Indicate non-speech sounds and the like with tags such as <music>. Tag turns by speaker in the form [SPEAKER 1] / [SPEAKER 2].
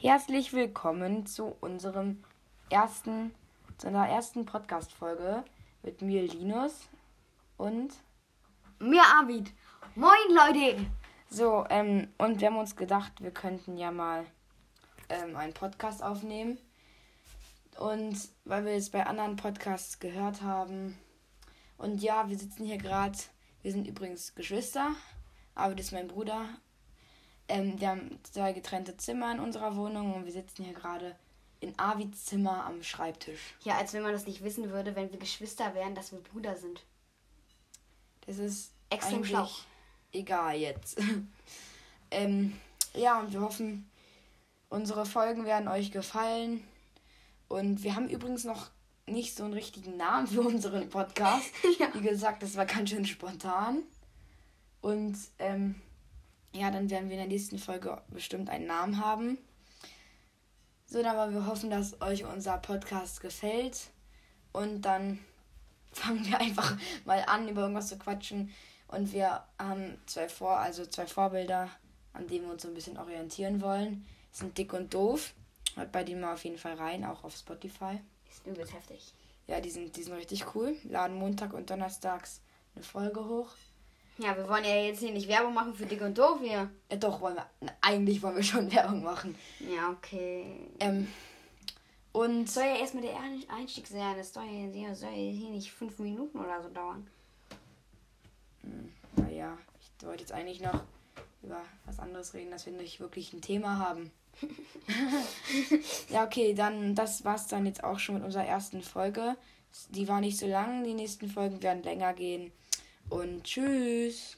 [SPEAKER 1] Herzlich willkommen zu unserem ersten, zu unserer ersten Podcast-Folge mit mir, Linus und
[SPEAKER 2] mir, Arvid. Moin, Leute.
[SPEAKER 1] So, ähm, und wir haben uns gedacht, wir könnten ja mal ähm, einen Podcast aufnehmen. Und weil wir es bei anderen Podcasts gehört haben. Und ja, wir sitzen hier gerade. Wir sind übrigens Geschwister. Das ist mein Bruder. Ähm, wir haben zwei getrennte Zimmer in unserer Wohnung und wir sitzen hier gerade in Arvids Zimmer am Schreibtisch.
[SPEAKER 2] Ja, als wenn man das nicht wissen würde, wenn wir Geschwister wären, dass wir Brüder sind.
[SPEAKER 1] Das ist extrem schlau. Egal jetzt. <laughs> ähm, ja, und wir hoffen, unsere Folgen werden euch gefallen. Und wir haben übrigens noch nicht so einen richtigen Namen für unseren Podcast. <laughs> ja. Wie gesagt, das war ganz schön spontan. Und ähm, ja, dann werden wir in der nächsten Folge bestimmt einen Namen haben. So, aber wir hoffen, dass euch unser Podcast gefällt. Und dann <laughs> fangen wir einfach mal an, über irgendwas zu quatschen. Und wir haben zwei Vor, also zwei Vorbilder, an denen wir uns so ein bisschen orientieren wollen. Das sind dick und doof. Hört bei denen mal auf jeden Fall rein, auch auf Spotify.
[SPEAKER 2] Ist übelst heftig.
[SPEAKER 1] Ja, die sind, die sind richtig cool. Laden Montag und Donnerstags eine Folge hoch.
[SPEAKER 2] Ja, wir wollen ja jetzt hier nicht Werbung machen für Dick und Doof hier.
[SPEAKER 1] Ja, doch, wollen wir. Eigentlich wollen wir schon <laughs> Werbung machen.
[SPEAKER 2] Ja, okay.
[SPEAKER 1] Ähm, und.
[SPEAKER 2] Soll ja erstmal der Einstieg sein. Das soll ja, soll ja hier nicht fünf Minuten oder so dauern.
[SPEAKER 1] Hm, naja, ich wollte jetzt eigentlich noch über was anderes reden, dass wir nicht wirklich ein Thema haben. <laughs> ja, okay, dann das war's dann jetzt auch schon mit unserer ersten Folge. Die war nicht so lang, die nächsten Folgen werden länger gehen. Und tschüss.